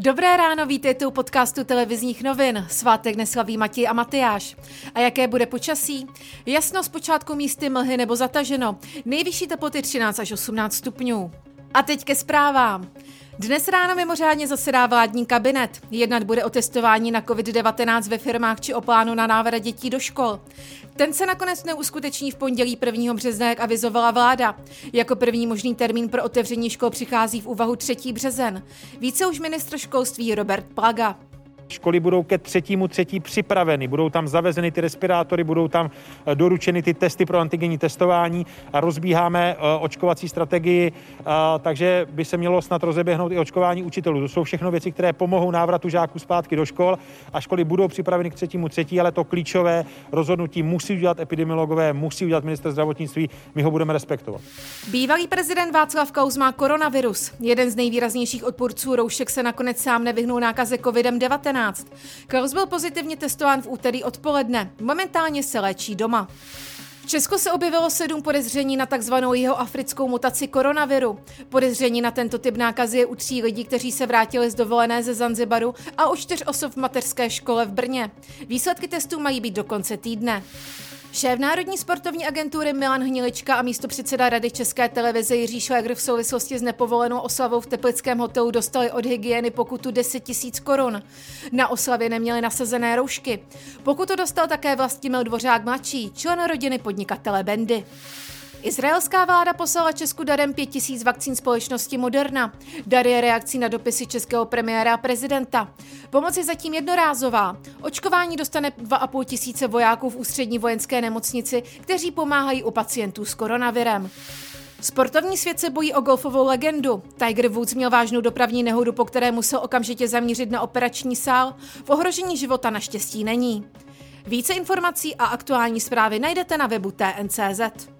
Dobré ráno, vítejte u podcastu televizních novin. Svátek neslaví Matěj a Matyáš. A jaké bude počasí? Jasno zpočátku místy mlhy nebo zataženo. Nejvyšší teploty 13 až 18 stupňů. A teď ke zprávám. Dnes ráno mimořádně zasedá vládní kabinet. Jednat bude o testování na COVID-19 ve firmách či o plánu na návrat dětí do škol. Ten se nakonec neuskuteční v pondělí 1. března, jak avizovala vláda. Jako první možný termín pro otevření škol přichází v úvahu 3. březen. Více už ministr školství Robert Plaga. Školy budou ke třetímu třetí připraveny, budou tam zavezeny ty respirátory, budou tam eh, doručeny ty testy pro antigenní testování a rozbíháme eh, očkovací strategii, eh, takže by se mělo snad rozeběhnout i očkování učitelů. To jsou všechno věci, které pomohou návratu žáků zpátky do škol a školy budou připraveny k třetímu třetí, ale to klíčové rozhodnutí musí udělat epidemiologové, musí udělat minister zdravotnictví, my ho budeme respektovat. Bývalý prezident Václav Klaus má koronavirus. Jeden z nejvýraznějších odpůrců roušek se nakonec sám nevyhnul nákaze COVID-19. Klaus byl pozitivně testován v úterý odpoledne. Momentálně se léčí doma. V Česku se objevilo sedm podezření na takzvanou jeho africkou mutaci koronaviru. Podezření na tento typ nákazy je u tří lidí, kteří se vrátili z dovolené ze Zanzibaru a u čtyř osob v mateřské škole v Brně. Výsledky testů mají být do konce týdne. Šéf Národní sportovní agentury Milan Hnilička a místo předseda Rady České televize Jiří Šlegr v souvislosti s nepovolenou oslavou v Teplickém hotelu dostali od hygieny pokutu 10 tisíc korun. Na oslavě neměli nasazené roušky. Pokutu dostal také Vlastimil Dvořák mladší, člen rodiny podnikatele Bendy. Izraelská vláda poslala Česku darem 5000 vakcín společnosti Moderna. Dar je reakcí na dopisy českého premiéra a prezidenta. Pomoc je zatím jednorázová. Očkování dostane 2,5 tisíce vojáků v ústřední vojenské nemocnici, kteří pomáhají u pacientů s koronavirem. Sportovní svět se bojí o golfovou legendu. Tiger Woods měl vážnou dopravní nehodu, po které musel okamžitě zamířit na operační sál. V ohrožení života naštěstí není. Více informací a aktuální zprávy najdete na webu TNCZ.